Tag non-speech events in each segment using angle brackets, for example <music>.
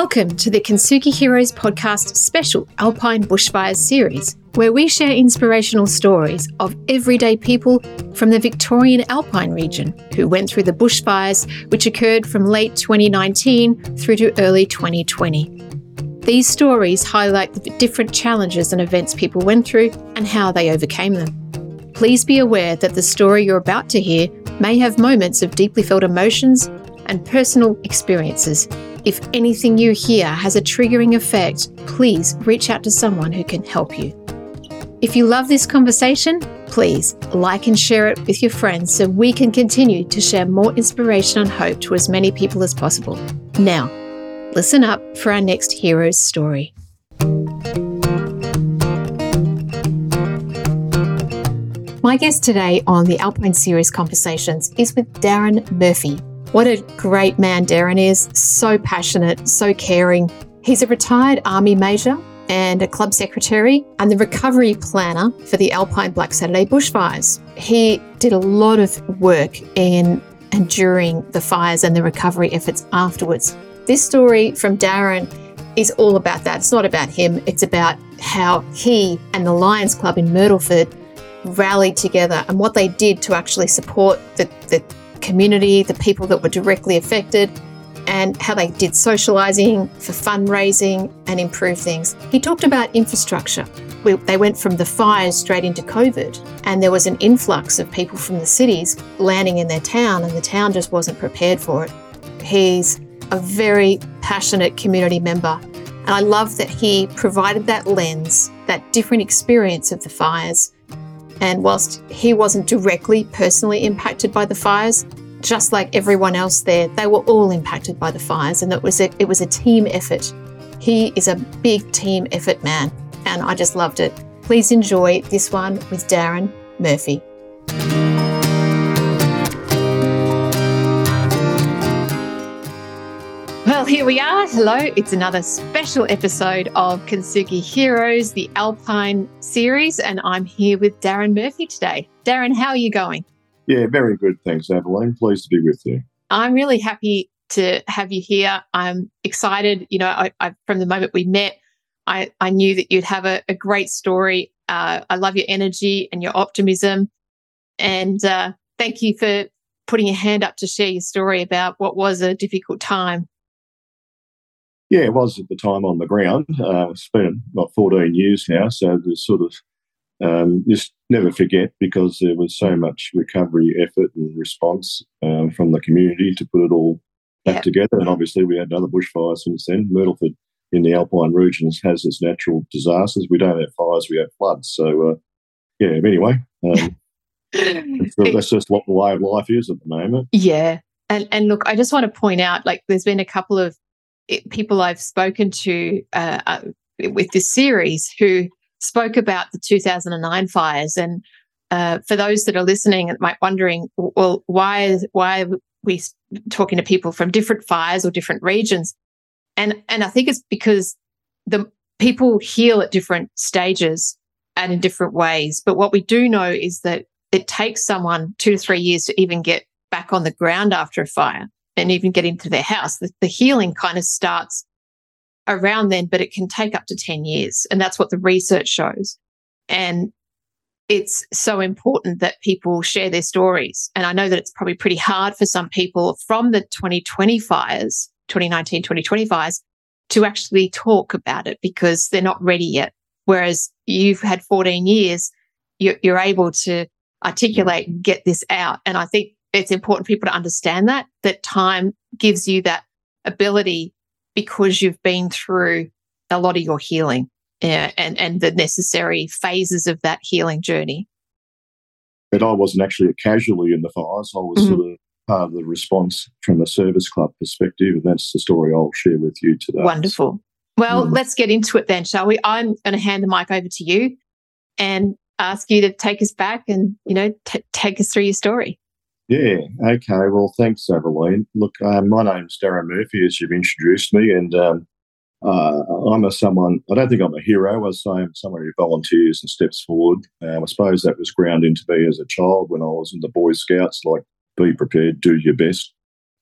Welcome to the Kintsugi Heroes podcast special Alpine Bushfires series, where we share inspirational stories of everyday people from the Victorian Alpine region who went through the bushfires which occurred from late 2019 through to early 2020. These stories highlight the different challenges and events people went through and how they overcame them. Please be aware that the story you're about to hear may have moments of deeply felt emotions and personal experiences if anything you hear has a triggering effect, please reach out to someone who can help you. If you love this conversation, please like and share it with your friends so we can continue to share more inspiration and hope to as many people as possible. Now, listen up for our next hero's story. My guest today on the Alpine Series Conversations is with Darren Murphy, what a great man Darren is. So passionate, so caring. He's a retired Army Major and a club secretary and the recovery planner for the Alpine Black Saturday bushfires. He did a lot of work in and during the fires and the recovery efforts afterwards. This story from Darren is all about that. It's not about him, it's about how he and the Lions Club in Myrtleford rallied together and what they did to actually support the, the community, the people that were directly affected, and how they did socialising for fundraising and improve things. He talked about infrastructure. We, they went from the fires straight into COVID, and there was an influx of people from the cities landing in their town, and the town just wasn't prepared for it. He's a very passionate community member, and I love that he provided that lens, that different experience of the fires and whilst he wasn't directly personally impacted by the fires, just like everyone else there, they were all impacted by the fires, and it was a, it was a team effort. He is a big team effort man, and I just loved it. Please enjoy this one with Darren Murphy. Here we are. Hello. It's another special episode of Kintsugi Heroes, the Alpine series, and I'm here with Darren Murphy today. Darren, how are you going? Yeah, very good. Thanks, Adeline. Pleased to be with you. I'm really happy to have you here. I'm excited. You know, I, I, from the moment we met, I, I knew that you'd have a, a great story. Uh, I love your energy and your optimism. And uh, thank you for putting your hand up to share your story about what was a difficult time yeah, it was at the time on the ground. Uh, it's been about 14 years now, so there's sort of um, just never forget because there was so much recovery effort and response um, from the community to put it all back yeah. together. And obviously, we had another bushfire since then. Myrtleford in the Alpine region has its natural disasters. We don't have fires, we have floods. So, uh, yeah, anyway, um, <laughs> that's just what the way of life is at the moment. Yeah. And, and look, I just want to point out like, there's been a couple of people I've spoken to uh, uh, with this series who spoke about the 2009 fires. And uh, for those that are listening and might wondering, well, why why are we talking to people from different fires or different regions? And and I think it's because the people heal at different stages and in different ways. But what we do know is that it takes someone two to three years to even get back on the ground after a fire and even get into their house. The, the healing kind of starts around then, but it can take up to 10 years. And that's what the research shows. And it's so important that people share their stories. And I know that it's probably pretty hard for some people from the 2020 fires, 2019, 2020 fires, to actually talk about it because they're not ready yet. Whereas you've had 14 years, you're, you're able to articulate and get this out. And I think it's important for people to understand that, that time gives you that ability because you've been through a lot of your healing yeah, and, and the necessary phases of that healing journey. But I wasn't actually a casualty in the fires. I was mm-hmm. sort of part of the response from a service club perspective. And that's the story I'll share with you today. Wonderful. Well, mm. let's get into it then, shall we? I'm going to hand the mic over to you and ask you to take us back and, you know, t- take us through your story. Yeah, okay. Well, thanks, Aveline. Look, um, my name's Darren Murphy, as you've introduced me, and um, uh, I'm a someone, I don't think I'm a hero. I say I'm someone who volunteers and steps forward. Um, I suppose that was ground into me as a child when I was in the Boy Scouts, like be prepared, do your best.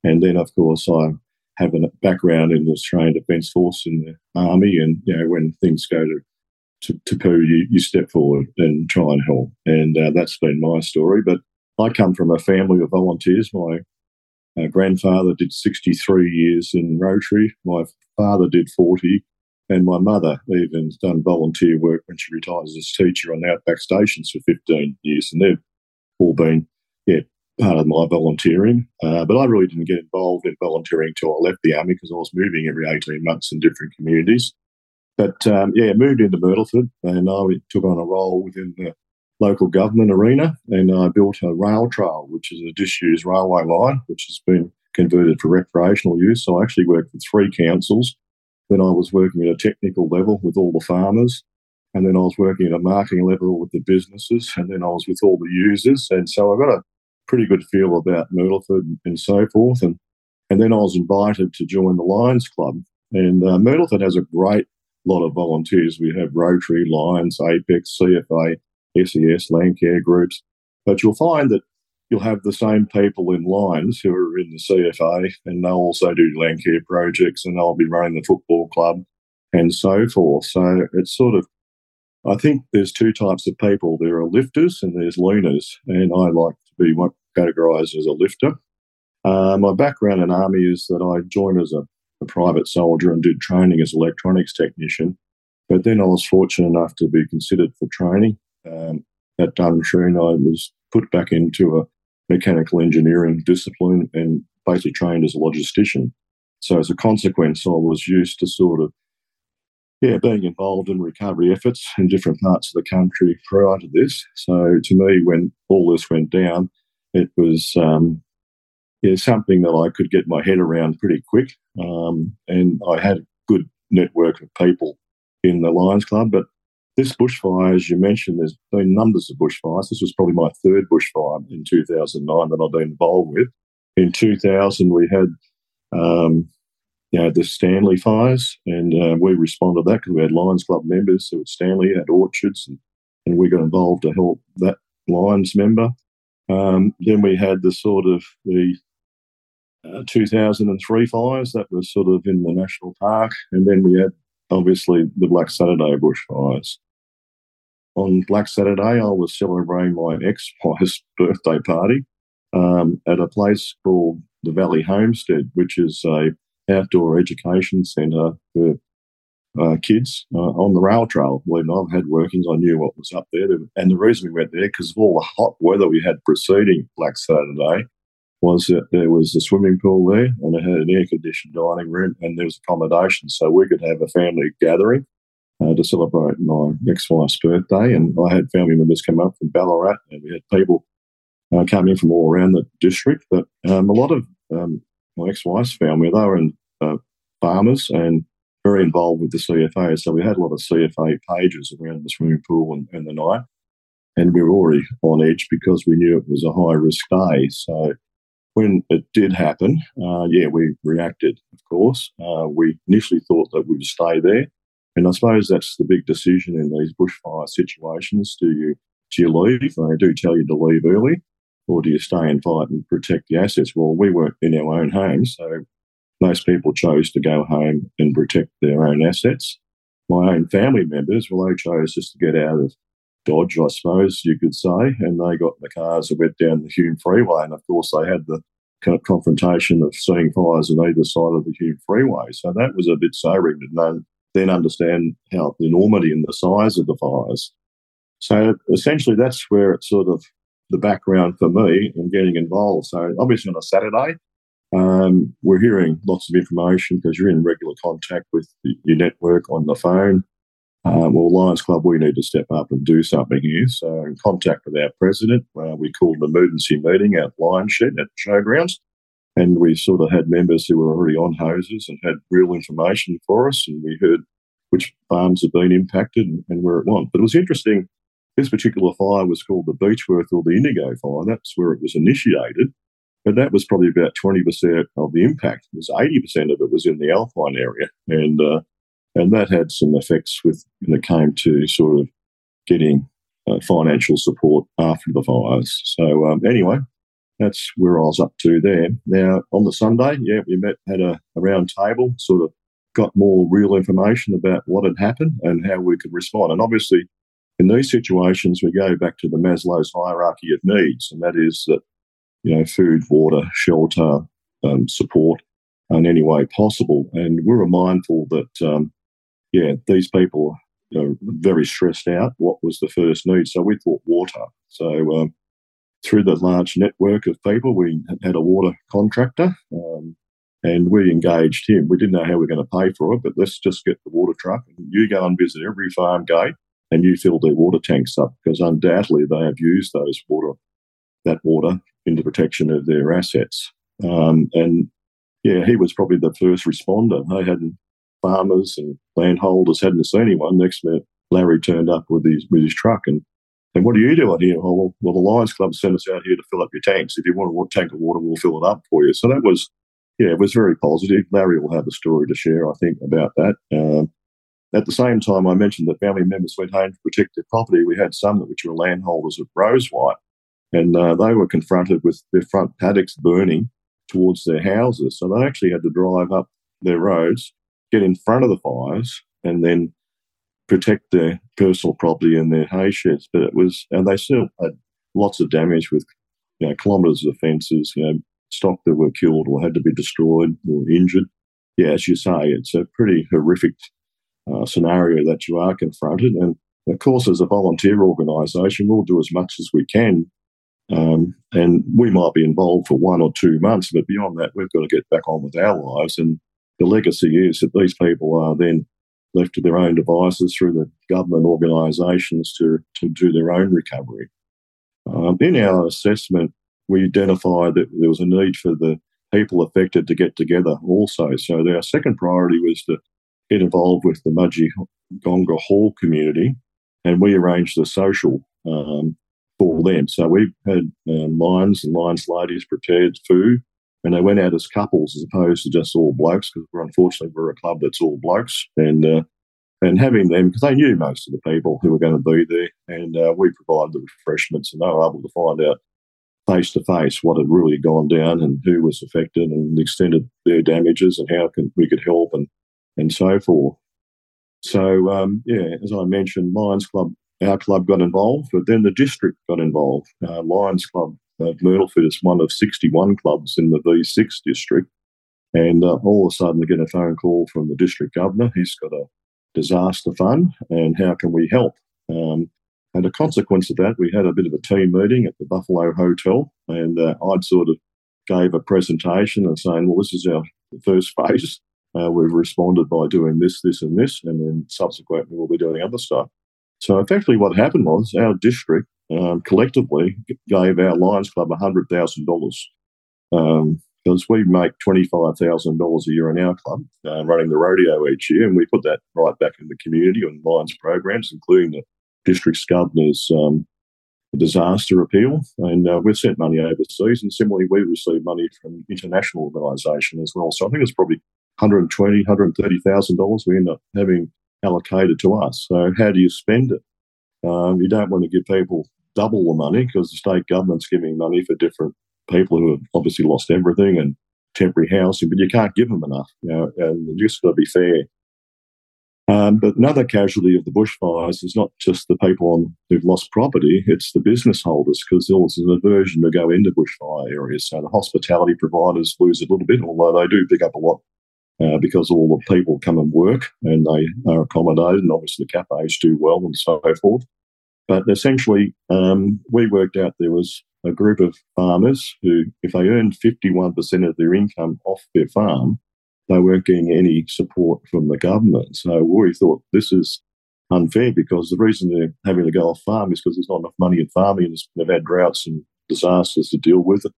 And then, of course, I have a background in the Australian Defence Force in the Army, and you know when things go to to, to poo, you, you step forward and try and help, and uh, that's been my story. But I come from a family of volunteers. My uh, grandfather did 63 years in Rotary. My father did 40, and my mother even done volunteer work when she retired as a teacher on outback stations for 15 years, and they've all been yeah part of my volunteering. Uh, but I really didn't get involved in volunteering until I left the army because I was moving every 18 months in different communities. But um, yeah, moved into Myrtleford and I took on a role within the local government arena and I built a rail trail, which is a disused railway line, which has been converted for recreational use. So I actually worked with three councils. Then I was working at a technical level with all the farmers. And then I was working at a marketing level with the businesses. And then I was with all the users. And so I got a pretty good feel about Myrtleford and, so forth. And, and then I was invited to join the Lions Club. And uh, Myrtleford has a great lot of volunteers. We have Rotary, Lions, Apex, CFA, SES, Landcare groups. But you'll find that you'll have the same people in Lions who are in the CFA and they'll also do Landcare projects and they'll be running the football club and so forth. So it's sort of I think there's two types of people. There are lifters and there's leaners, and I like to be categorised as a lifter. Uh, my background in army is that I joined as a, a, private soldier and did training as electronics technician. But then I was fortunate enough to be considered for training. Um, at Duntroon, I was put back into a mechanical engineering discipline and basically trained as a logistician. So as a consequence, I was used to sort of yeah, being involved in recovery efforts in different parts of the country prior to this. So to me, when all this went down, it was um, yeah, something that I could get my head around pretty quick. Um, and I had a good network of people in the Lions Club. But this bushfire, as you mentioned, there's been numbers of bushfires. This was probably my third bushfire in 2009 that I've been involved with. In 2000, we had um, you know, the Stanley fires, and uh, we responded to that because we had Lions Club members who at Stanley had orchards, and, and we got involved to help that Lions member. Um, then we had the sort of the uh, 2003 fires that was sort of in the national park, and then we had obviously the Black Saturday bushfires. On Black Saturday, I was celebrating my ex-wife's <laughs> birthday party um, at a place called the Valley Homestead, which is a outdoor education centre for uh, kids uh, on the rail trail. When I've had workings, I knew what was up there. And the reason we went there, because of all the hot weather we had preceding Black Saturday, was that there was a swimming pool there and it had an air conditioned dining room and there was accommodation. So we could have a family gathering uh, to celebrate my ex wife's birthday. And I had family members come up from Ballarat and we had people uh, coming from all around the district. But um, a lot of um, my ex-wife's family, they were in uh, farmers and very involved with the CFA. So we had a lot of CFA pages around the swimming pool and, and the night. And we were already on edge because we knew it was a high risk day. So when it did happen, uh, yeah, we reacted, of course. Uh, we initially thought that we would stay there. And I suppose that's the big decision in these bushfire situations. Do you, do you leave? They do tell you to leave early or do you stay and fight and protect the assets? Well, we weren't in our own homes, so most people chose to go home and protect their own assets. My own family members, well, they chose just to get out of Dodge, I suppose you could say, and they got in the cars and went down the Hume Freeway. And of course, they had the kind of confrontation of seeing fires on either side of the Hume Freeway. So that was a bit sobering to then understand how the enormity and the size of the fires. So essentially, that's where it sort of the background for me in getting involved. So obviously on a Saturday, um, we're hearing lots of information because you're in regular contact with your network on the phone. Um, well, Lions Club, we need to step up and do something here. So, in contact with our president, uh, we called an emergency meeting at Lions Shed at Showgrounds. And we sort of had members who were already on hoses and had real information for us. And we heard which farms had been impacted and, and where it was. But it was interesting this particular fire was called the Beechworth or the Indigo fire. That's where it was initiated. But that was probably about 20% of the impact. It was 80% of it was in the Alpine area. And, uh, and that had some effects with when it came to sort of getting uh, financial support after the fires. So um, anyway, that's where I was up to there. Now, on the Sunday, yeah, we met, had a, a round table, sort of got more real information about what had happened and how we could respond. And obviously, in these situations, we go back to the Maslow's hierarchy of needs, and that is that, you know, food, water, shelter, um, support in any way possible. And we were mindful that, um, yeah, these people are very stressed out. What was the first need? So we thought water. So um, through the large network of people, we had a water contractor um, and we engaged him. We didn't know how we were going to pay for it, but let's just get the water truck. and You go and visit every farm gate and you fill their water tanks up because undoubtedly they have used those water, that water in the protection of their assets. Um, and yeah, he was probably the first responder. They hadn't farmers and landholders hadn't seen anyone. Next minute, Larry turned up with his with his truck and and what are you doing here? Oh, well, well, the Lions Club sent us out here to fill up your tanks. If you want a tank of water, we'll fill it up for you. So that was, yeah, it was very positive. Larry will have a story to share, I think, about that. Um, at the same time, I mentioned that family members went home to protect their property. We had some which were landholders of Rosewhite, and uh, they were confronted with their front paddocks burning towards their houses. So they actually had to drive up their roads, get in front of the fires, and then protect their personal property and their hay sheds. But it was, and they still had lots of damage with, you know, kilometres of fences, you know, stock that were killed or had to be destroyed or injured. Yeah, as you say, it's a pretty horrific uh, scenario that you are confronted. And of course, as a volunteer organisation, we'll do as much as we can. Um, and we might be involved for one or two months, but beyond that, we've got to get back on with our lives. And the legacy is that these people are then left to their own devices through the government organisations to, to do their own recovery. Um, in our assessment, we identified that there was a need for the people affected to get together also. So our second priority was to get involved with the Mudgee Gonga Hall community, and we arranged the social um, for them. So we had uh, lions and lions ladies prepared food and they went out as couples as opposed to just all blokes because we're unfortunately we're a club that's all blokes and uh, and having them because they knew most of the people who were going to be there and uh, we provided the refreshments and they were able to find out face to face what had really gone down and who was affected and the extent of their damages and how can, we could help and and so forth. So um, yeah, as I mentioned, Lions Club, our club got involved, but then the district got involved. Uh, Lions Club uh, Myrtleford is one of 61 clubs in the V6 district. And uh, all of a sudden, they get a phone call from the district governor. He's got a disaster fund, and how can we help? Um, and a consequence of that, we had a bit of a team meeting at the Buffalo Hotel, and uh, I'd sort of gave a presentation and saying, "Well, this is our first phase. Uh, we've responded by doing this, this, and this, and then subsequently we'll be doing other stuff." So effectively, what happened was our district um, collectively gave our Lions Club $100,000 um, because we make $25,000 a year in our club uh, running the rodeo each year, and we put that right back in the community and Lions programs, including the district's governor's um, disaster appeal. And uh, we've sent money overseas, and similarly, we receive money from international organisation as well. So I think it's probably $120,000, $130,000 we end up having allocated to us. So how do you spend it? Um, you don't want to give people double the money because the state government's giving money for different people who have obviously lost everything and temporary housing, but you can't give them enough. You know, and you just got to be fair. Um, but another casualty of the bushfires is not just the people on, who've lost property, it's the business holders because there's an aversion to go into bushfire areas. So the hospitality providers lose a little bit, although they do pick up a lot uh, because all the people come and work and they are accommodated, and obviously the cafes do well and so forth. But essentially, um, we worked out there was a group of farmers who, if they earned 51% of their income off their farm, they weren't getting any support from the government. So we thought this is unfair because the reason they're having to go off farm is because there's not enough money in farming and they've had droughts and disasters to deal with. It.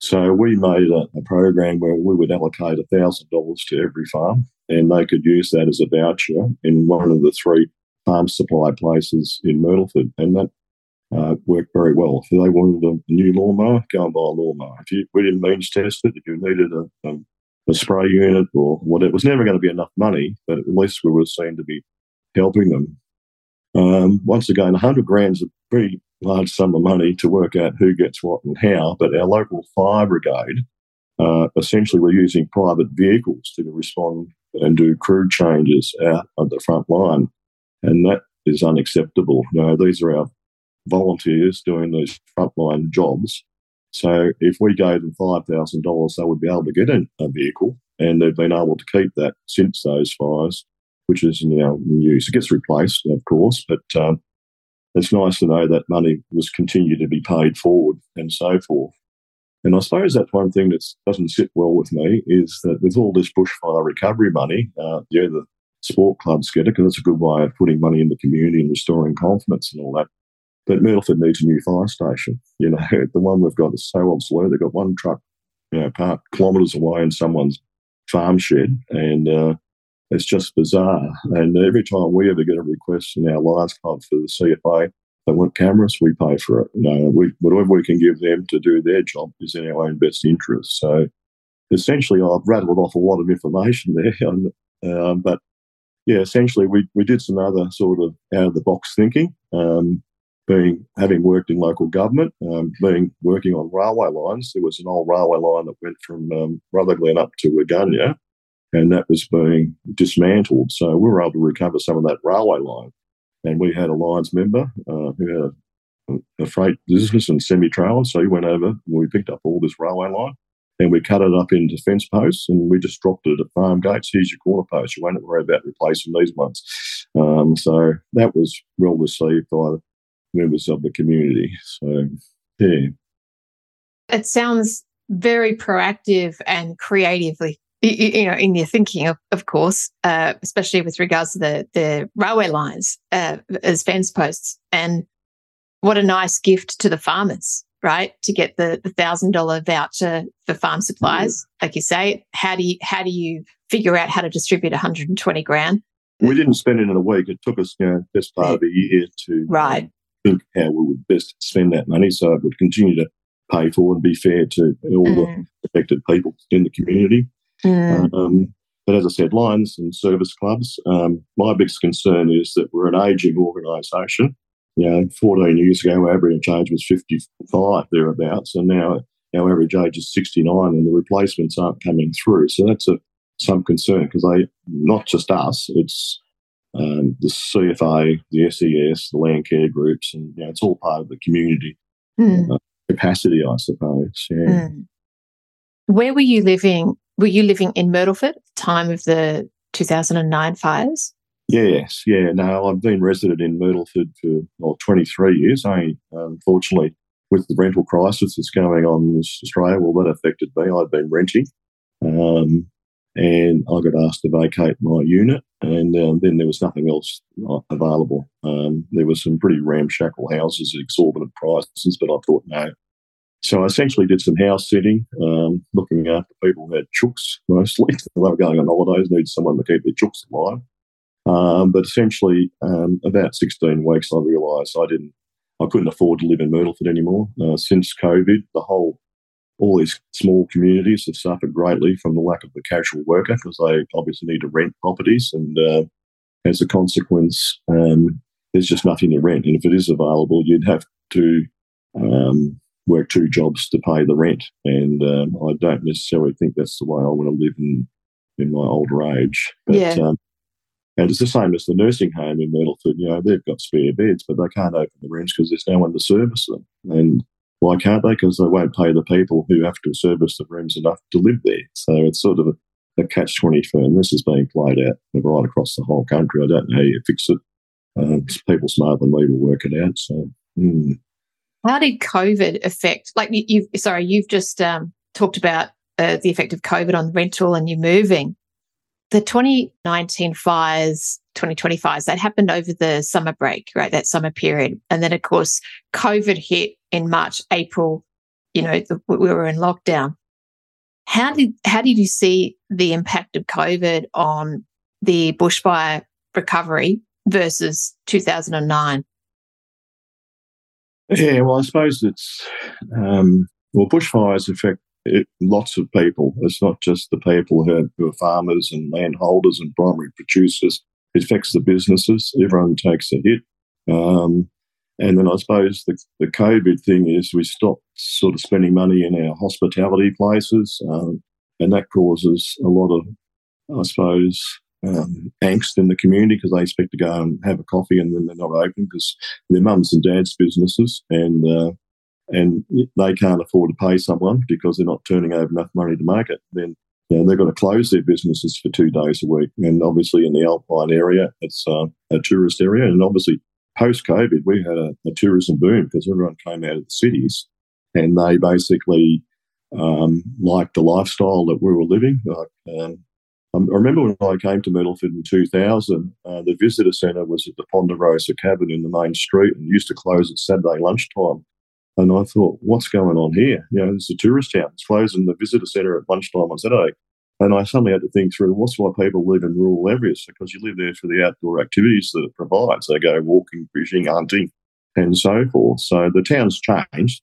So we made a, a program where we would allocate $1,000 to every farm and they could use that as a voucher in one of the three farm supply places in Myrtleford, and that uh, worked very well. If they wanted a new lawnmower, go and buy a lawnmower. If you, we didn't means test it, if you needed a, a, a spray unit or whatever, it was never going to be enough money, but at least we were seen to be helping them. Um, once again, 100 grand's a pretty large sum of money to work out who gets what and how. But our local fire brigade uh, essentially were using private vehicles to respond and do crew changes out at the front line. And that is unacceptable. Know, these are our volunteers doing these frontline jobs. So if we gave them $5,000, they would be able to get in a vehicle and they've been able to keep that since those fires, which is now in use. It gets replaced, of course, but um, it's nice to know that money was continued to be paid forward and so forth. And I suppose that's one thing that doesn't sit well with me is that with all this bushfire recovery money, uh, yeah, the sport clubs get it because it's a good way of putting money in the community and restoring confidence and all that. But Myrtleford needs a new fire station. <laughs> You know, the one we've got is so obsolete. They've got one truck, you know, part kilometres away in someone's farm shed, and uh, it's just bizarre. And every time we ever get a request in our Lions Club for the CFA, they want cameras, we pay for it. You know, we, whatever we can give them to do their job is in our own best interest. So essentially, I've rattled off a lot of information <laughs> there. um, but yeah, essentially, we, we did some other sort of out of the box thinking. Um, being having worked in local government, um, being working on railway lines, there was an old railway line that went from um, Rutherglen up to Wahgunyah, and that was being dismantled. So we were able to recover some of that railway line and we had a Lions member uh, who had a, a freight business and semi trailer. So he went over, we picked up all this railway line and we cut it up into fence posts and we just dropped it at farm gates. Here's your corner post. You won't worry about replacing these ones. Um, so that was well received by members of the community. So, yeah. It sounds very proactive and creatively you, know, in your thinking, of, of course, uh, especially with regards to the the railway lines uh, as fence posts, and what a nice gift to the farmers, right? To get the the thousand dollar voucher for farm supplies, mm-hmm. like you say. How do you how do you figure out how to distribute 120 grand? We didn't spend it in a week. It took us, you know, best part of a year to right. think how we would best spend that money, so it would continue to pay for and be fair to all mm. the affected people in the community. Mm. Um, but as I said, Lions and service clubs, um, my biggest concern is that we're an ageing organisation. You know, 14 years ago, our average age was 55 thereabouts, and now our average age is 69, and the replacements aren't coming through. So that's a some concern because they not just us, it's um, the CFA, the SES, the land care groups, and you know, it's all part of the community mm. uh, capacity, I suppose. Yeah. Mm. Where were you living were you living in Myrtleford at the time of the 2009 fires? Yes, yeah. No, I've been resident in Myrtleford for well, 23 years. I unfortunately, with the rental crisis that's going on in Australia, well, that affected me. I'd been renting, um, and I got asked to vacate my unit, and um, then there was nothing else available. Um, there were some pretty ramshackle houses at exorbitant prices, but I thought, no, so I essentially did some house sitting, um, looking after people who had chooks mostly. <laughs> they were going on holidays, needed someone to keep their chooks alive. Um, but essentially, um, about 16 weeks, I realised I didn't, I couldn't afford to live in Myrtleford anymore. Uh, since COVID, the whole, all these small communities have suffered greatly from the lack of the casual worker because they obviously need to rent properties, and uh, as a consequence, um, there's just nothing to rent. And if it is available, you'd have to um, work two jobs to pay the rent. And um, I don't necessarily think that's the way I want to live in, in my older age. But, yeah. Um, and it's the same as the nursing home in Myrtleford. You know, they've got spare beds, but they can't open the rooms because there's no one to service them. And why can't they? Because they won't pay the people who have to service the rooms enough to live there. So it's sort of a, a catch 22. And this is being played out right across the whole country. I don't know how you fix it. Um, people smarter than me will work it out. So, mm. How did COVID affect? Like you, have sorry, you've just um, talked about uh, the effect of COVID on rental and you're moving. The 2019 fires, 2020 fires, that happened over the summer break, right? That summer period, and then of course COVID hit in March, April. You know, the, we were in lockdown. How did how did you see the impact of COVID on the bushfire recovery versus 2009? Yeah, well, I suppose it's um, well, bushfires affect it, lots of people. It's not just the people who are, who are farmers and landholders and primary producers. It affects the businesses. Everyone takes a hit. Um, And then I suppose the, the COVID thing is we stopped sort of spending money in our hospitality places, um, and that causes a lot of, I suppose, um, angst in the community because they expect to go and have a coffee and then they're not open because they're mums and dads' businesses and uh, and they can't afford to pay someone because they're not turning over enough money to make it. Then you know, they've got to close their businesses for two days a week. And obviously, in the Alpine area, it's uh, a tourist area. And obviously, post COVID, we had a, a, tourism boom because everyone came out of the cities and they basically um, liked the lifestyle that we were living. Like, um, I remember when I came to Myrtleford in 2000, uh, the visitor centre was at the Ponderosa Cabin in the main street and used to close at Saturday lunchtime. And I thought, what's going on here? You know, it's a tourist town. It's closing the visitor centre at lunchtime on Saturday. And I suddenly had to think through what's why people live in rural areas because you live there for the outdoor activities that it provides. They go walking, fishing, hunting, and so forth. So the town's changed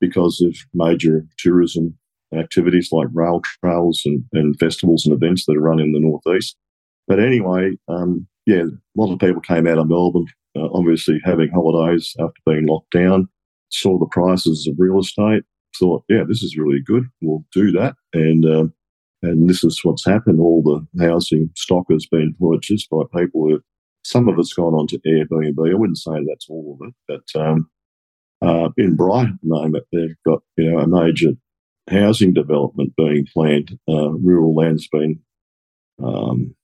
because of major tourism activities like rail trails and, and festivals and events that are run in the northeast. But anyway, um, yeah, a lot of people came out of Melbourne, uh, obviously having holidays after being locked down, saw the prices of real estate, thought, yeah, this is really good. We'll do that. And um, and this is what's happened. All the housing stock has been purchased by people who, some of it's gone on to Airbnb. I wouldn't say that's all of it, but um, uh, in Bright at the moment, they've got you know a major housing development being planned. Uh, rural land's been um,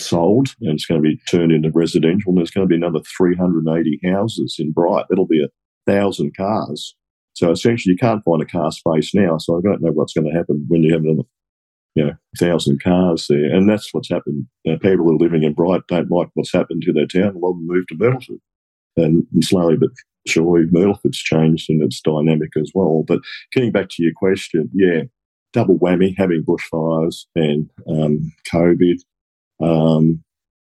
sold and it's going to be turned into residential. And there's going to be another 380 houses in Bright. That'll be a thousand cars. So essentially, you can't find a car space now. So I don't know what's going to happen when you have another, you know, thousand cars there. And that's what's happened. People who are living in Bright don't like what's happened to their town. A lot of them moved to Myrtleford. And, and slowly but surely Myrtleford's changed in its dynamic as well. But getting back to your question, yeah, double whammy, having bushfires and um, COVID. Um,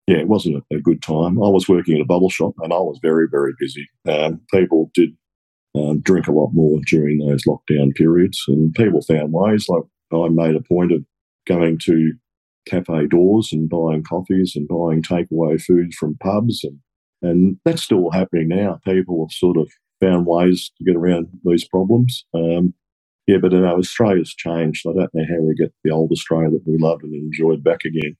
yeah, it wasn't a, good time. I was working at a bubble shop and I was very, very busy. Um, people did um, drink a lot more during those lockdown periods, and people found ways. Like I made a point of going to cafe doors and buying coffees and buying takeaway foods from pubs and and that's still happening now. People have sort of found ways to get around these problems. Um, yeah, but you know, Australia's changed. I don't know how we get the old Australia that we loved and enjoyed back again.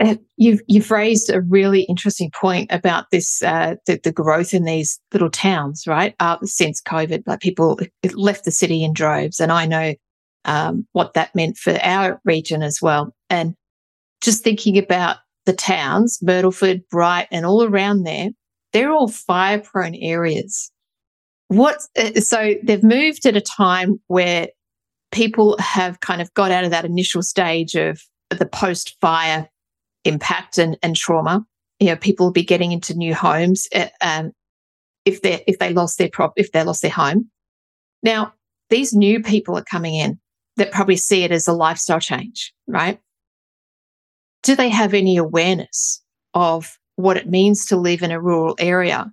Uh, you've you've raised a really interesting point about this uh, the, the, growth in these little towns, right? Uh, since COVID, like people left the city in droves, and I know um, what that meant for our region as well. And just thinking about the towns, Myrtleford, Bright, and all around there, they're all fire prone areas. What, uh, so they've moved at a time where people have kind of got out of that initial stage of the post fire impact and, and trauma. You know, people will be getting into new homes uh, um, if they if they lost their prop if they lost their home. Now, these new people are coming in that probably see it as a lifestyle change, right? do they have any awareness of what it means to live in a rural area?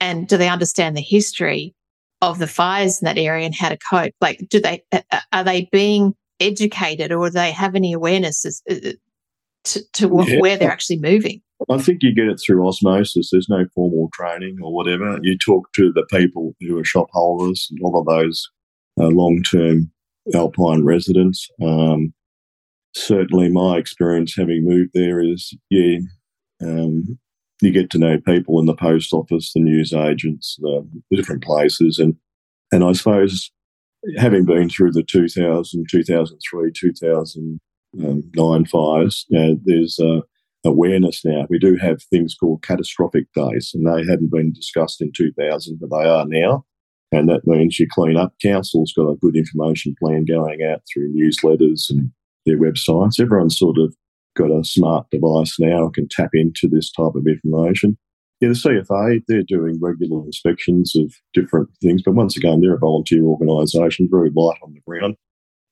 And do they understand the history of the fires in that area and how to cope? Like, do they, are they being educated or do they have any awareness as, to, to yeah. where they're actually moving? I think you get it through osmosis. There's no formal training or whatever. You talk to the people who are shop holders, a lot of those uh, long term alpine residents. Um, certainly my experience having moved there is, yeah, um, you get to know people in the post office, the news agents, the, the different places. And, and I suppose having been through the 2000, 2003, 2009 fires, you know, there's uh, awareness now. We do have things called catastrophic days, and they hadn't been discussed in 2000, but they are now. And that means you clean up. Council's got a good information plan going out through newsletters and their websites. Everyone's sort of got a smart device now can tap into this type of information. Yeah, the CFA, they're doing regular inspections of different things, but once again, they're a volunteer organisation, very light on the ground.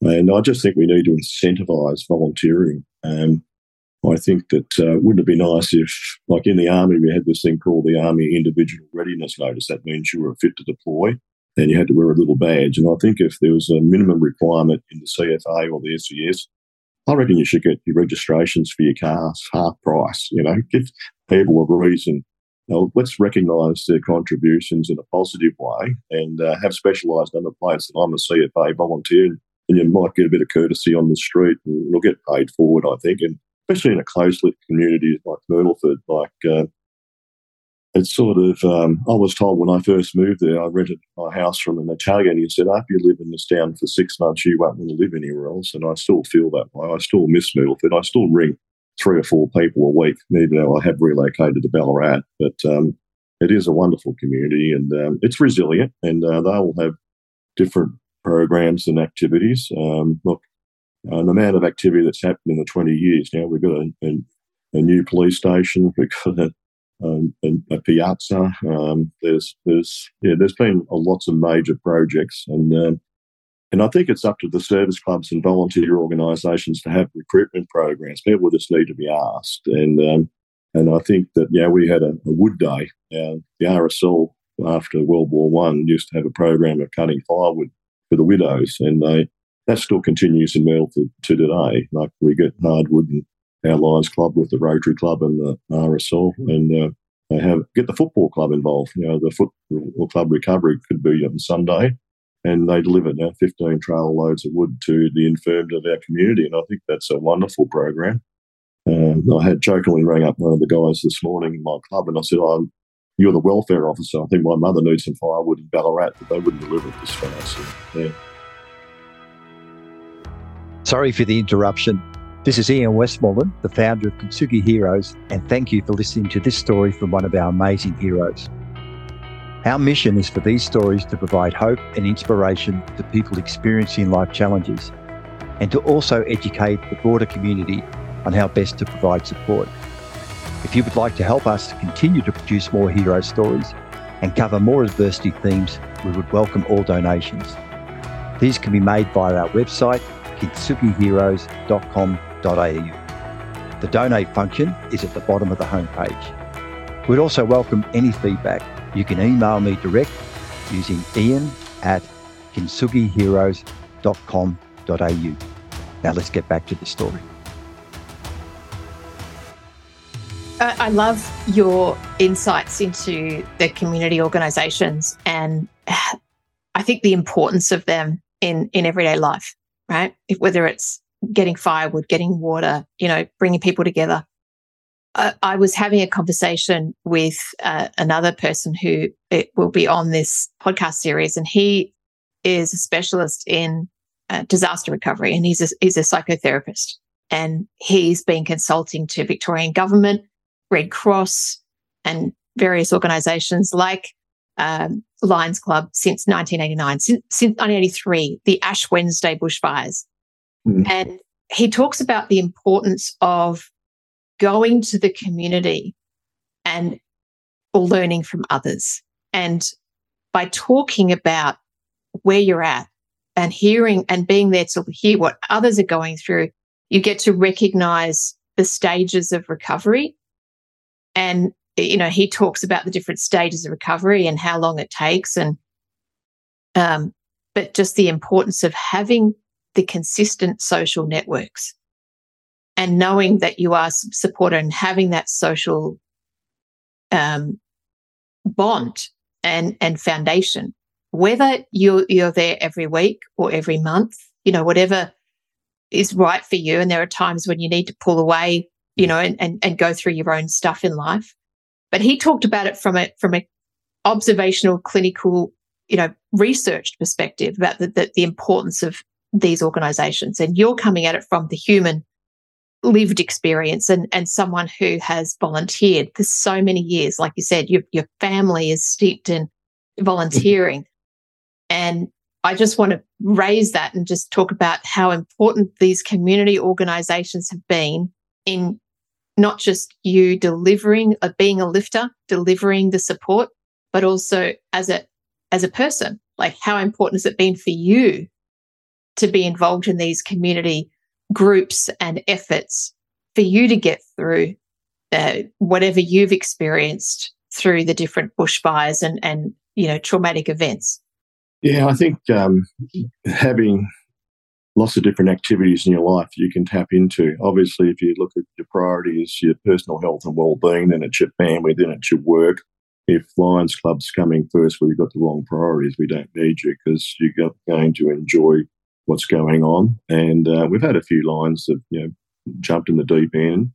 And I just think we need to incentivise volunteering. Um, I think that uh, wouldn't it be nice if, like in the Army, we had this thing called the Army Individual Readiness Notice. That means you were fit to deploy and you had to wear a little badge. And I think if there was a minimum requirement in the CFA or the SES I reckon you should get your registrations for your cars half price. You know, give people a reason know, let's recognise their contributions in a positive way and uh, have specialised underplates. That I'm a CFA volunteer, and you might get a bit of courtesy on the street, and you'll get paid forward, I think. And especially in a close-lit community like Myrtleford, like uh, it's sort of, um, I was told when I first moved there, I rented my house from an Italian. He said, after you live in this town for six months, you won't want to live anywhere else. And I still feel that way. I still miss Myrtleford. I still ring three or four people a week, even though I have relocated to Ballarat. But um, it is a wonderful community and um, it's resilient and uh, they'll have different programs and activities. Um, look, uh, the amount of activity that's happened in the 20 years now, we've got a, a, a new police station, <laughs> we've got a, um, a, a piazza. Um, there's, there's, yeah, there's been lots of major projects, and um, and I think it's up to the service clubs and volunteer organisations to have recruitment programs. People just need to be asked, and um, and I think that yeah, we had a, wood day. Uh, the RSL after World War One used to have a program of cutting firewood for the widows, and they that still continues in Myrtleford to today. Like we get hardwood and our Lions Club with the Rotary Club and the RSL, and uh, they have get the football club involved. You know, the football club recovery could be on Sunday, and they deliver now 15 trail loads of wood to the infirmed of our community, and I think that's a wonderful program. Um, I had jokingly rang up one of the guys this morning in my club, and I said, "Oh, you're the welfare officer. I think my mother needs some firewood in Ballarat, but they wouldn't deliver it this fast." So, yeah. Sorry for the interruption. This is Ian Westmoreland, the founder of Kintsugi Heroes, and thank you for listening to this story from one of our amazing heroes. Our mission is for these stories to provide hope and inspiration to people experiencing life challenges and to also educate the broader community on how best to provide support. If you would like to help us to continue to produce more hero stories and cover more adversity themes, we would welcome all donations. These can be made via our website, kintsugiheroes.com.au the donate function is at the bottom of the homepage. We'd also welcome any feedback. You can email me direct using ian at kintsugiheroes.com.au. Now let's get back to the story. I love your insights into the community organizations and <sighs> I think the importance of them in, in everyday life, right? If, whether it's getting firewood, getting water, you know, bringing people together. I, I was having a conversation with uh, another person who will be on this podcast series, and he is a specialist in uh, disaster recovery, and he's a, he's a psychotherapist, and he's been consulting to Victorian government, Red Cross, and various organisations like um, Lions Club since 1989, since, since 1983, the Ash Wednesday bushfires, Mm. And he talks about the importance of going to the community and learning from others. And by talking about where you're at and hearing and being there to hear what others are going through, you get to recognize the stages of recovery. And, you know, he talks about the different stages of recovery and how long it takes. And, um, but just the importance of having the consistent social networks and knowing that you are supported and having that social um, bond and and foundation whether you're you're there every week or every month you know whatever is right for you and there are times when you need to pull away you know and and, and go through your own stuff in life but he talked about it from a from a observational clinical you know researched perspective about the, the, the importance of these organizations and you're coming at it from the human lived experience and, and someone who has volunteered for so many years. Like you said, your, your family is steeped in volunteering. Mm-hmm. And I just want to raise that and just talk about how important these community organizations have been in not just you delivering, uh, being a lifter, delivering the support, but also as a, as a person. Like how important has it been for you to be involved in these community groups and efforts for you to get through uh, whatever you've experienced through the different bushfires and, and you know traumatic events. Yeah, I think um, having lots of different activities in your life you can tap into. Obviously, if you look at your priorities, your personal health and well-being, then it's your family, then it's your work. If Lions Club's coming first, well, you've got the wrong priorities. We don't need you because you're going to enjoy what's going on. And uh, we've had a few Lions that you know jumped in the deep end.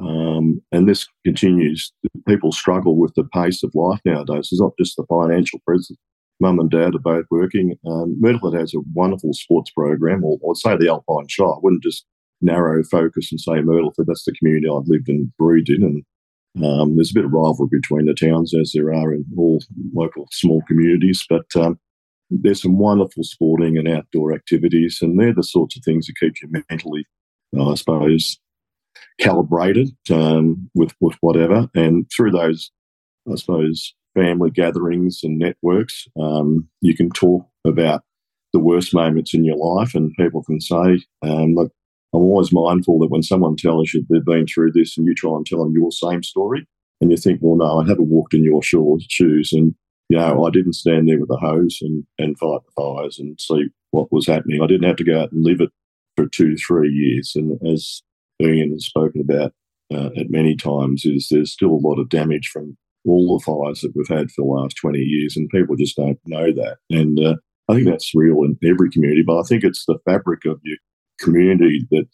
Um, and this continues. People struggle with the pace of life nowadays. It's not just the financial mum and dad are both working. Um, has a wonderful sports program, or I'd say the Alpine Shire. I wouldn't just narrow focus and say Myrtleford. That's the community I've lived and breathed in. And um, there's a bit of rivalry between the towns, as there are in all local small communities. But um, there's some wonderful sporting and outdoor activities, and they're the sorts of things that keep you mentally, I suppose, calibrated um, with with whatever. And through those, I suppose, family gatherings and networks. Um, you can talk about the worst moments in your life, and people can say, um, "Look, I'm always mindful that when someone tells you they've been through this, and you try and tell them your same story, and you think, well, no, I haven't walked in your shoes, and you know, I didn't stand there with a hose and and fight the fires and see what was happening. I didn't have to go out and live it for two, three years, and as Ian has spoken about uh, at many times, is there's still a lot of damage from all the fires that we've had for the last 20 years, and people just don't know that. And uh, I think that's real in every community, but I think it's the fabric of your community that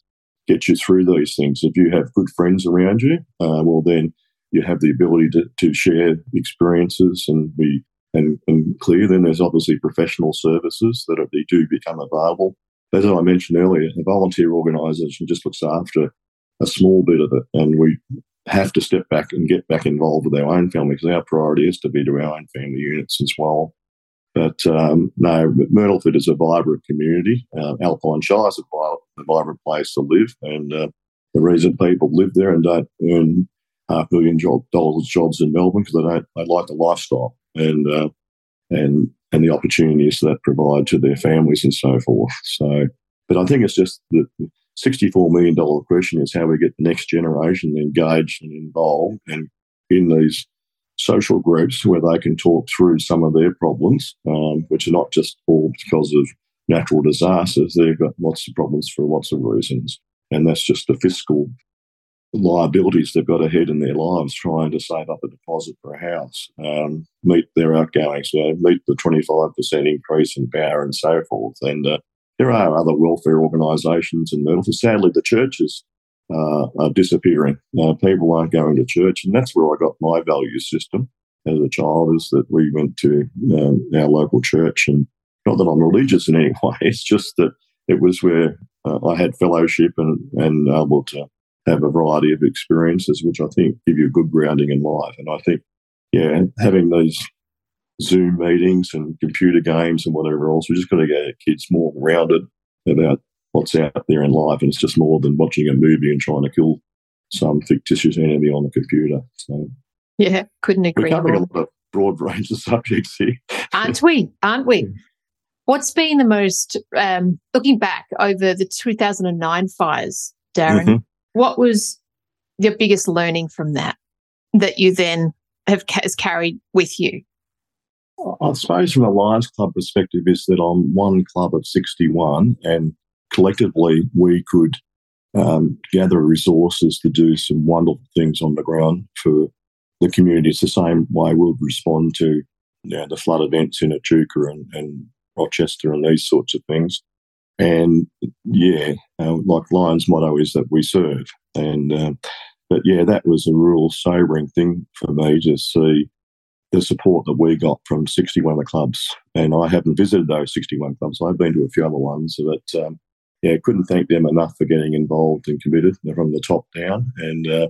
gets you through these things. If you have good friends around you, uh, well, then you have the ability to, to share experiences and be and, and clear. Then there's obviously professional services that they do become available. As I mentioned earlier, a volunteer organisation just looks after a small bit of it, and we have to step back and get back involved with our own family because our priority is to be to our own family units as well. But um, no, Myrtleford is a vibrant community. Uh, Alpine Shire is a, vibrant place to live, and uh, the reason people live there and don't earn half million job, dollars jobs in Melbourne because they don't they like the lifestyle and uh, and and the opportunities that provide to their families and so forth. So, but I think it's just that $64 million question is how we get the next generation engaged and involved and in these social groups where they can talk through some of their problems, um, which are not just all because of natural disasters. They've got lots of problems for lots of reasons. And that's just the fiscal liabilities they've got ahead in their lives trying to save up a deposit for a house, um, meet their outgoings, you know, meet the 25% increase in power and so forth. And uh, there are other welfare organisations in Myrtle. Sadly, the churches uh, are disappearing. Uh, people aren't going to church, and that's where I got my value system as a child. Is that we went to um, our local church, and not that I'm religious in any <laughs> way. It's just that it was where uh, I had fellowship and and able to have a variety of experiences, which I think give you a good grounding in life. And I think, yeah, having these Zoom meetings and computer games and whatever else. We just got to get kids more rounded about what's out there in life, and it's just more than watching a movie and trying to kill some fictitious enemy on the computer. So, yeah, couldn't agree. We're covering a lot of broad range of subjects here, aren't we? Aren't we? What's been the most um, looking back over the 2009 fires, Darren? Mm-hmm. What was your biggest learning from that that you then have has carried with you? I suppose from a Lions Club perspective is that I'm one club of 61 and collectively we could um, gather resources to do some wonderful things on the ground for the community. It's the same way we'll respond to you know, the flood events in Echuca and, and Rochester and these sorts of things. And yeah, uh, like Lions' motto is that we serve. And uh, but yeah, that was a real sobering thing for me to see the support that we got from 61 of the clubs. And I haven't visited those 61 clubs. I've been to a few other ones, but um, yeah, couldn't thank them enough for getting involved and committed from the top down. And uh,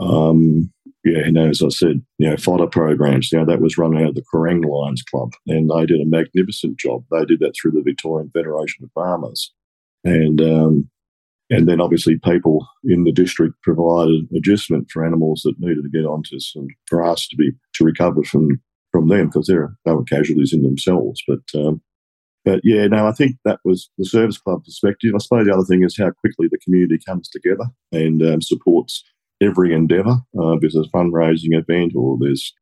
um, yeah, and as I said, you know, fodder programs. You know, that was run out of the Kerang Lions Club, and they did a magnificent job. They did that through the Victorian Federation of Farmers, and um, and then obviously people in the district provided agistment for animals that needed to get onto some grass to be to recover from from them because they they were casualties in themselves. But um, but yeah, no, I think that was the service club perspective. I suppose the other thing is how quickly the community comes together and um, supports every endeavour. Uh, there's a fundraising event or there's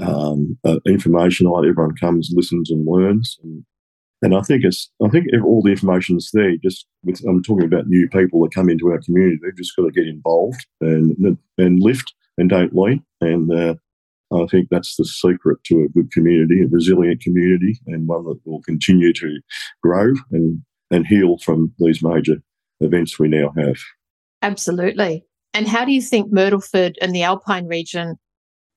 um, uh, information on everyone comes, listens, and learns. And and I think it's I think all the information is there. Just with, I'm talking about new people that come into our community. They've just got to get involved and and lift and don't lean. And uh, I think that's the secret to a good community, a resilient community, and one that will continue to grow and and heal from these major events we now have. Absolutely. And how do you think Myrtleford and the Alpine region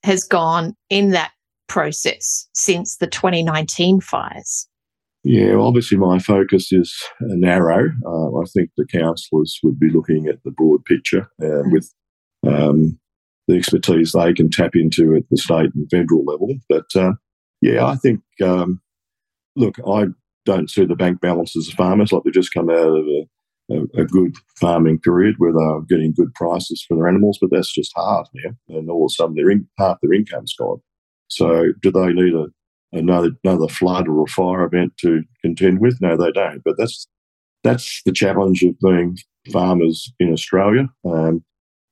has gone in that process since the 2019 fires? Yeah, obviously my focus is narrow. Uh, I think the councillors would be looking at the broad picture uh, with um, the expertise they can tap into at the state and federal level. But uh, yeah, I think, um, look, I don't see the bank balances of farmers like they've just come out of a, a, a, good farming period where they're getting good prices for their animals, but that's just hard now. And all of a sudden, their in, half their income's gone. So, do they need a another another flood or a fire event to contend with? No, they don't. But that's that's the challenge of being farmers in Australia. Um,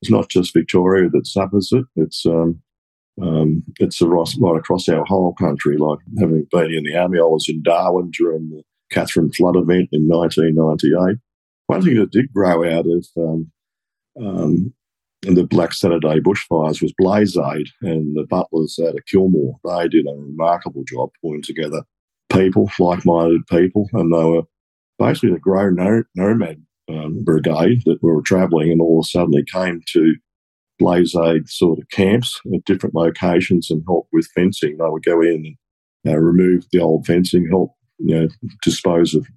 it's not just Victoria that suffers it. It's um, um, it's right, right across our whole country. Like having been in the army, I was in Darwin during the Katherine flood event in 1998. One thing that did grow out of um, um, the Black Saturday bushfires was Blaze Aid and the butlers out of Kilmore. They did a remarkable job pulling together people, like-minded people, and they were basically the Grey Nomad um, brigade that were travelling, and all of a sudden they came to Blaze Aid sort of camps at different locations and help with fencing. They would go in and uh, remove the old fencing, help you know dispose of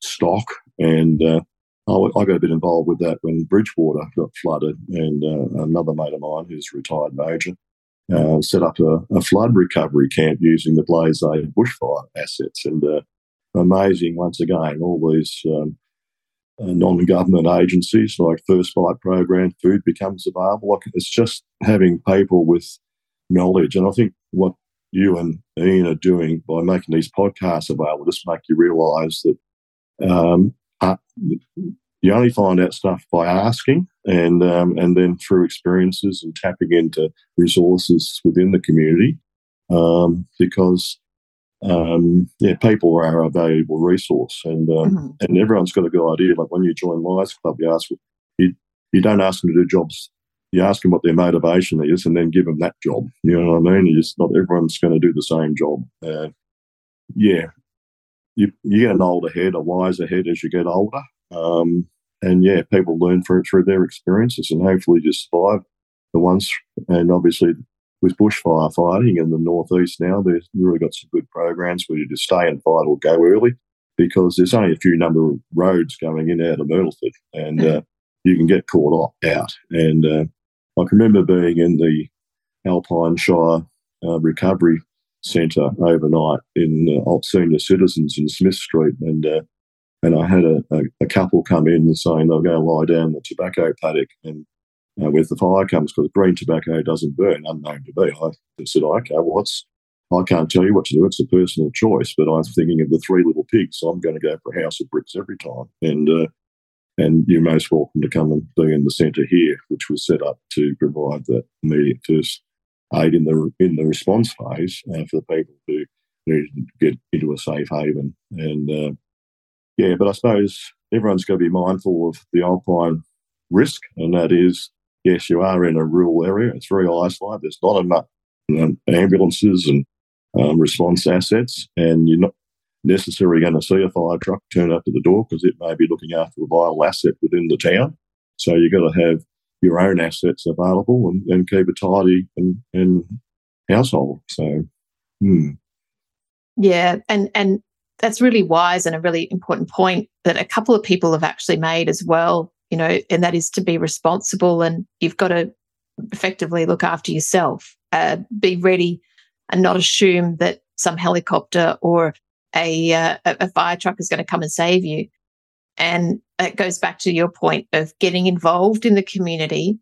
stock, and uh, I, I got a bit involved with that when Bridgewater got flooded, and uh, another mate of mine who's a retired major uh, set up a, a, flood recovery camp using the Blaze Aid bushfire assets. And uh, amazing, once again, all these um, uh, non-government agencies like First Bite program, food becomes available. Like it's just having people with knowledge, and I think what you and Ian are doing by making these podcasts available just make you realise that um, uh, you only find out stuff by asking, and um, and then through experiences and tapping into resources within the community, um, because um, yeah, people are a valuable resource, and um, mm-hmm. and everyone's got a good idea. Like when you join Lions Club, you ask you you don't ask them to do jobs. You ask them what their motivation is, and then give them that job. You know what I mean? It's not everyone's going to do the same job. Uh, yeah, you you get an older head, a wiser head as you get older, um, and yeah, people learn through through their experiences, and hopefully just survive the ones. And obviously, with bushfire fighting in the northeast now, they've really got some good programs where you just stay and fight or go early because there's only a few number of roads going in out of Myrtleford and uh, you can get caught out. And uh, I can remember being in the Alpine Shire uh, Recovery Centre overnight in uh, senior citizens in Smith Street and uh, and I had a, a, a, couple come in saying they'll go lie down the tobacco paddock and uh, where the fire comes because green tobacco doesn't burn, unknown to me. I said, okay, well, what's, I can't tell you what to do. It's a personal choice, but I'm thinking of the three little pigs, so I'm going to go for a house of bricks every time. And uh, and you're most welcome to come and be in the centre here, which was set up to provide that immediate first aid in the in the response phase uh, for the people need to get into a safe haven. And uh, yeah, but I suppose everyone's got to be mindful of the alpine risk, and that is yes, you are in a rural area. It's very isolated. There's not enough ambulances and um, response assets, and you're not necessarily going to see a fire truck turn up to the door because it may be looking after a vital asset within the town. So you've got to have your own assets available and, and keep a tidy and, and household. So, hmm. yeah, and and that's really wise and a really important point that a couple of people have actually made as well you know, and that is to be responsible and you've got to effectively look after yourself, uh, be ready and not assume that some helicopter or a, uh, a fire truck is going to come and save you. And it goes back to your point of getting involved in the community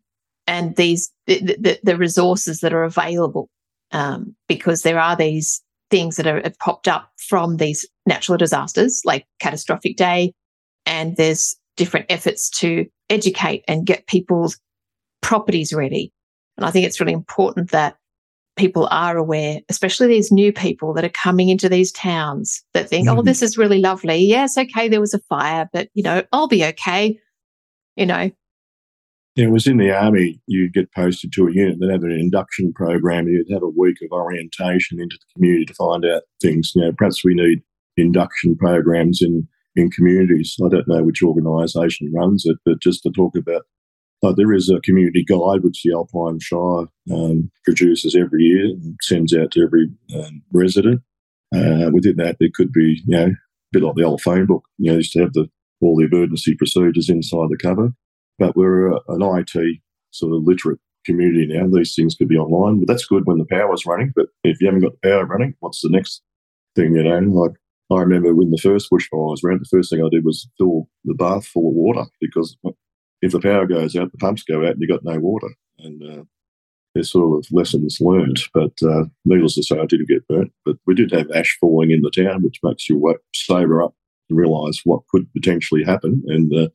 and these the, the, the resources that are available, um, because there are these things that are have popped up from these natural disasters, like catastrophic day, and there's different efforts to educate and get people's properties ready. And I think it's really important that people are aware, especially these new people that are coming into these towns that think, mm. oh, this is really lovely. Yes, okay, there was a fire, but you know, I'll be okay. You know. Yeah, it was in the army, you'd get posted to a unit, they'd have an induction program, you'd have a week of orientation into the community to find out things. You know, perhaps we need induction programs in, in communities. I don't know which organisation runs it, but just to talk about but there is a community guide which the Alpine Shire um, produces every year and sends out to every um, resident. Uh, within that, there could be, you know, a bit like the old phone book, you know, used to have the all the emergency procedures inside the cover. But we're an IT sort of literate community now. These things could be online, but that's good when the power's running. But if you haven't got the power running, what's the next thing, you know? Like I remember when the first bushfire was around, the first thing I did was fill the bath full of water because if the power goes out, the pumps go out, and you've got no water. And uh, there's sort of lessons learned. But uh, needless to say, I didn't get burnt. But we did have ash falling in the town, which makes you sober up and realise what could potentially happen. And uh,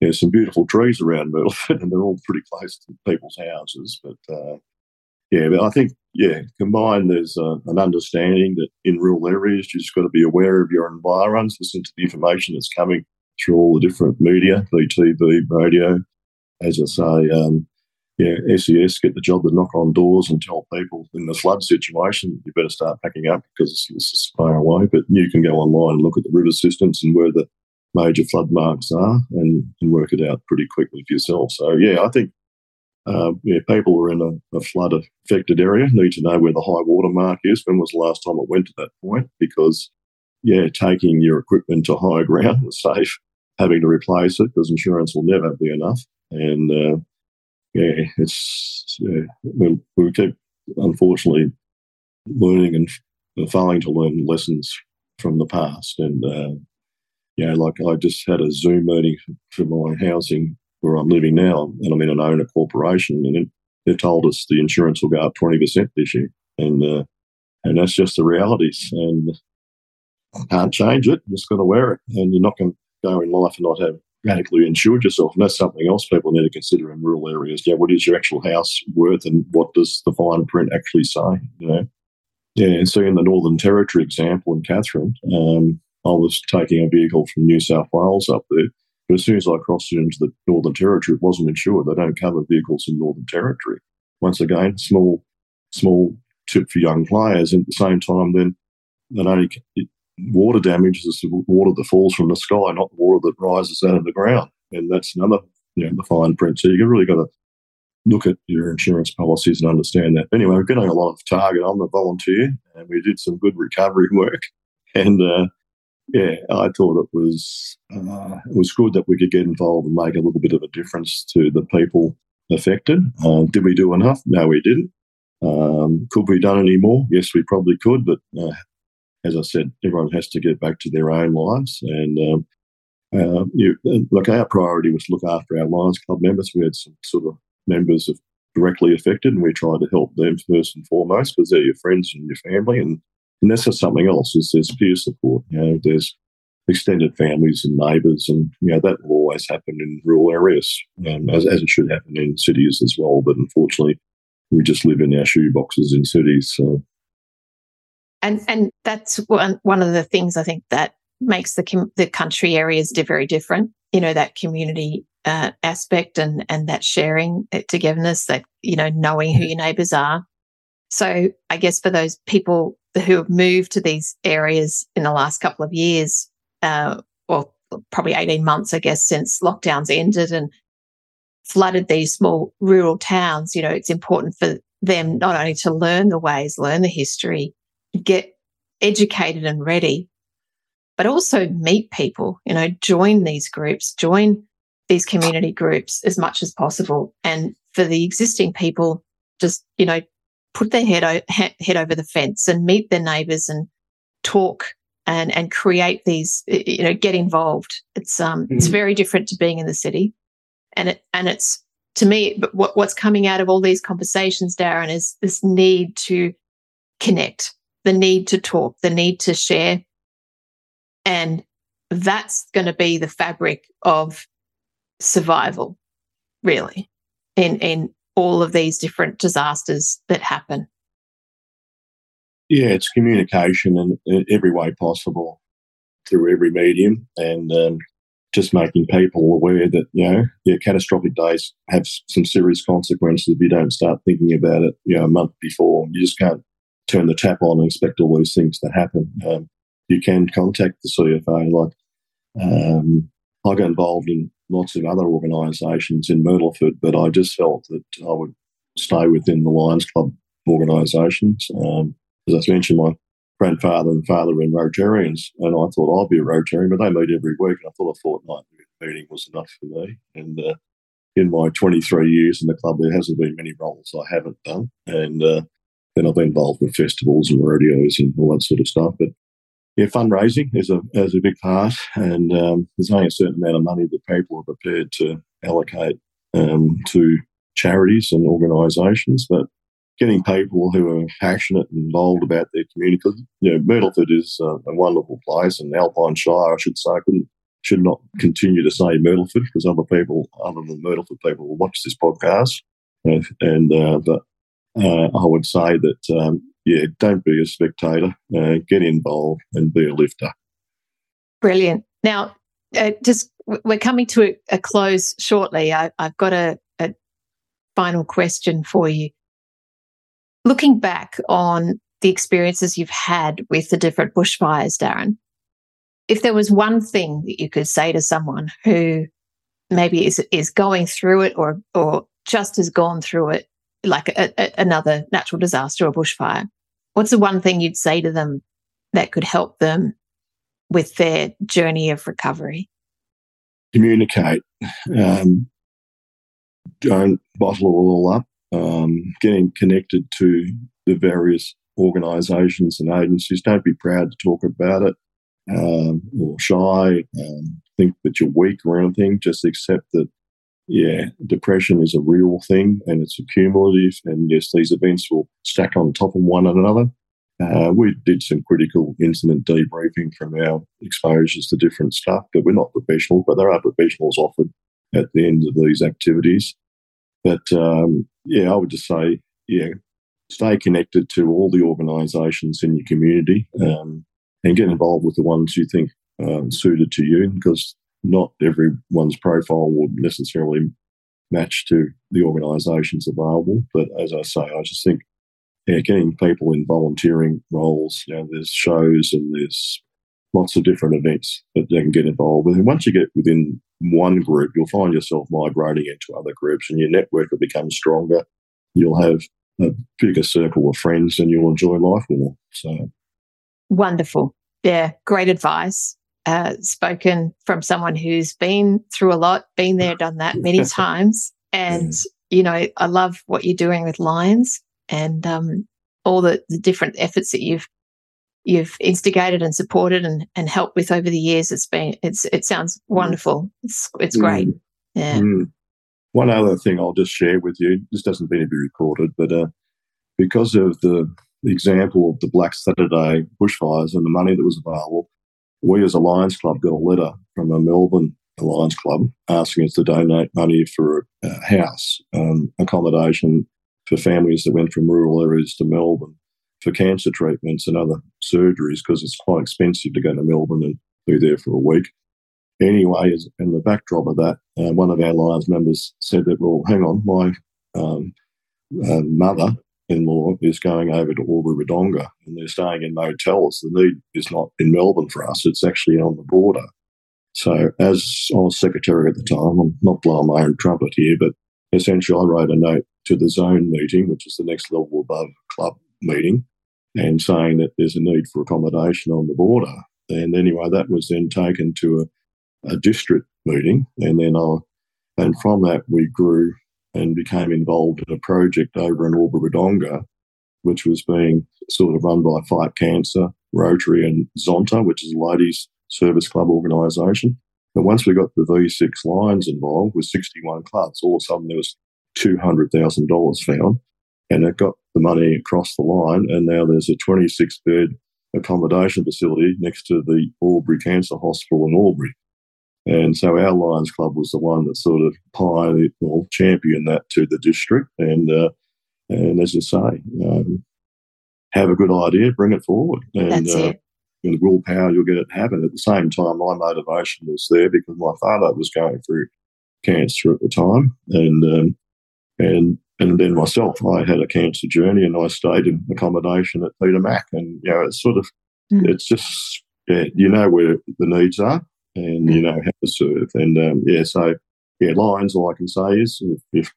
there's some beautiful trees around Myrtleford, <laughs> and they're all pretty close to people's houses. But uh, yeah, but I think yeah, combined there's uh, an understanding that in rural areas you just got to be aware of your environs, listen to the information that's coming through all the different media, TV, radio. As I say, um, yeah, SES get the job to knock on doors and tell people in the flood situation, you better start packing up because this is far away. But you can go online and look at the river systems and where the major flood marks are and, and work it out pretty quickly for yourself. So, yeah, I think um, yeah, people who are in a, a, flood affected area need to know where the high water mark is. When was the last time it went to that point? Because, yeah, taking your equipment to high ground <laughs> was safe having to replace it because insurance will never be enough. And uh, yeah, it's yeah, we, we keep unfortunately learning and failing to learn lessons from the past. And uh, yeah, like I just had a Zoom meeting for my housing where I'm living now, and I'm in an owner corporation, and they told us the insurance will go up twenty percent this year, and uh, and that's just the realities. And can't change it. Just got to wear it, and you're not going in life and not have radically insured yourself. And that's something else people need to consider in rural areas. Yeah, what is your actual house worth and what does the fine print actually say? You know? Yeah, and so in the Northern Territory example in Katherine, um, I was taking a vehicle from New South Wales up there. But as soon as I crossed into the Northern Territory, it wasn't insured. They don't cover vehicles in Northern Territory. Once again, small, small tip for young players. And at the same time, then not only water damage is the water that falls from the sky, not the water that rises out of the ground. And that's another, you know, the fine print. So you've really got to look at your insurance policies and understand that. Anyway, we're getting a lot of target. I'm a volunteer, and we did some good recovery <laughs> work. And uh, yeah, I thought it was uh, it was good that we could get involved and make a little bit of a difference to the people affected. Uh, did we do enough? No, we didn't. Um, could we have done any more? Yes, we probably could, but uh, as I said, everyone has to get back to their own lives. And um, uh, you, look, our priority was to look after our Lions Club members. We had some sort of members of directly affected, and we tried to help them first and foremost because they're your friends and your family. And, and that's just something else. Is there's peer support. You know, there's extended families and neighbours, and you know that will always happen in rural areas, um, as, as it should happen in cities as well. But unfortunately, we just live in our shoe boxes in cities. So and and that's one one of the things I think that makes the com- the country areas very different. You know that community uh, aspect and and that sharing that togetherness, that you know knowing who your neighbours are. So I guess for those people who have moved to these areas in the last couple of years, uh, or probably eighteen months, I guess, since lockdowns ended and flooded these small rural towns, you know, it's important for them not only to learn the ways, learn the history, get educated and ready, but also meet people, you know, join these groups, join these community groups as much as possible. And for the existing people, just, you know, put their head, o- head over the fence and meet their neighbors and talk and, and create these, you know, get involved. It's, um, mm-hmm. it's very different to being in the city. And it, and it's, to me, but what, what's coming out of all these conversations, Darren, is this need to connect the need to talk, the need to share. And that's going to be the fabric of survival, really, in, in all of these different disasters that happen. Yeah, it's communication in, every way possible through every medium and um, just making people aware that, you know, yeah, catastrophic days have some serious consequences if you don't start thinking about it, you know, a month before. You just can't turn the tap on and expect all these things to happen. Um, you can contact the CFA. Like, um, I got involved in lots of other organisations in Myrtleford, but I just felt that I would stay within the Lions Club organisations. Um, as I mentioned, my grandfather and father were in Rotarians, and I thought I'd be a Rotarian, but they meet every week, and I thought a fortnight meeting was enough for me. And uh, in my 23 years in the club, there hasn't been many roles I haven't done. And uh, then I've been involved with festivals and rodeos and all that sort of stuff. But yeah, fundraising is a is a big part, and um, there's only a certain amount of money that people are prepared to allocate um, to charities and organisations. But getting people who are passionate and involved about their community, you know, Myrtleford is a, a, wonderful place, and Alpine Shire, I should say, I couldn't should not continue to say Myrtleford because other people, other than Myrtleford people, will watch this podcast. And, and uh, but uh, I would say that um, yeah, don't be a spectator. Uh, get involved and be a lifter. Brilliant. Now, uh, just we're coming to a, a close shortly. I, have got a, a final question for you. Looking back on the experiences you've had with the different bushfires, Darren, if there was one thing that you could say to someone who maybe is is going through it or or just has gone through it, like a, a, another natural disaster or bushfire, what's the one thing you'd say to them that could help them with their journey of recovery? Communicate. Um, don't bottle it all up. Um, getting connected to the various organisations and agencies. Don't be proud to talk about it um, or shy. Um, think that you're weak or anything. Just accept that yeah, depression is a real thing and it's accumulative. And yes, these events will stack on top of one another. Uh, we did some critical incident debriefing from our exposures to different stuff, but we're not professionals, but there are professionals offered at the end of these activities. But um, yeah, I would just say, yeah, stay connected to all the organisations in your community um, and get involved with the ones you think um, suited to you because not everyone's profile would necessarily match to the organisations available. But as I say, I just think yeah, getting people in volunteering roles, you know, there's shows and there's lots of different events that they can get involved with. And once you get within one group, you'll find yourself migrating into other groups and your network will become stronger. You'll have a bigger circle of friends and you'll enjoy life more. So wonderful. Yeah, great advice uh, spoken from someone who's been through a lot, been there, done that many <laughs> times. And, you know, I love what you're doing with Lions and um, all the, the different efforts that you've you've instigated and supported and, and helped with over the years. It's been it's it sounds mm. wonderful. It's it's great. Mm. Yeah. Mm. One other thing I'll just share with you. This doesn't need to be recorded, but uh, because of the example of the Black Saturday bushfires and the money that was available, we as a Lions Club got a letter from a Melbourne Lions Club asking us to donate money for a house, um, accommodation for families that went from rural areas to Melbourne for cancer treatments and other surgeries because it's quite expensive to go to Melbourne and be there for a week. Anyway, in the backdrop of that, uh, one of our Lions members said that, well, hang on, my um, uh, mother in-law is going over to Albury Wodonga and they're staying in motels. The need is not in Melbourne for us, it's actually on the border. So as I was secretary at the time, I'm not blowing my own trumpet here, but essentially I wrote a note to the zone meeting, which is the next level above club meeting, and saying that there's a need for accommodation on the border. And anyway, that was then taken to a, a district meeting, and then I, and from that we grew and became involved in a project over in Wodonga, which was being sort of run by Fight Cancer, Rotary, and Zonta, which is a ladies' service club organisation. But once we got the V6 Lions involved with 61 clubs, all of a sudden there was $200,000 found, and it got the money across the line. And now there's a 26 bed accommodation facility next to the Albury Cancer Hospital in Albury. And so our Lions Club was the one that sort of pioneered or championed that to the district. And uh, and as you say, um, have a good idea, bring it forward. And, uh. And willpower, you'll get it happen. At the same time, my motivation was there because my father was going through cancer at the time, and um, and and then myself, I had a cancer journey, and I stayed in accommodation at Peter Mac, and you know, it's sort of, mm. it's just, yeah, you know where the needs are, and you know how to serve, and um, yeah, so yeah, Lions, all I can say is, if, if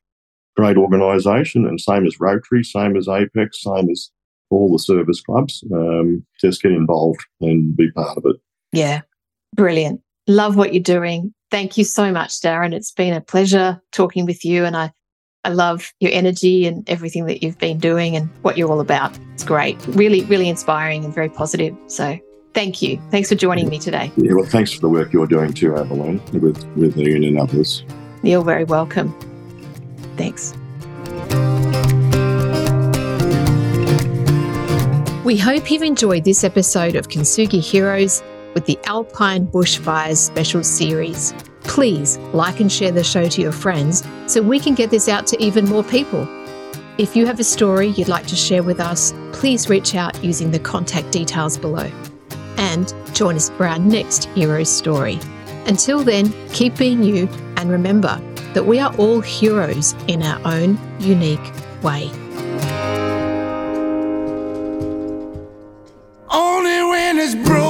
great organisation, and same as Rotary, same as Apex, same as all the service clubs, um, just get involved and be part of it. Yeah, brilliant. Love what you're doing. Thank you so much, Darren. It's been a pleasure talking with you, and I I love your energy and everything that you've been doing and what you're all about. It's great. Really, really inspiring and very positive. So thank you. Thanks for joining me today. Yeah, well, thanks for the work you're doing too, Evelyn, with, with Ian and others. You're very welcome. Thanks. We hope you've enjoyed this episode of Kintsugi Heroes with the Alpine Bushfires Special Series please like and share the show to your friends so we can get this out to even more people. If you have a story you'd like to share with us, please reach out using the contact details below. And join us for our next hero story. Until then, keep being you and remember that we are all heroes in our own unique way. Only when it's broken.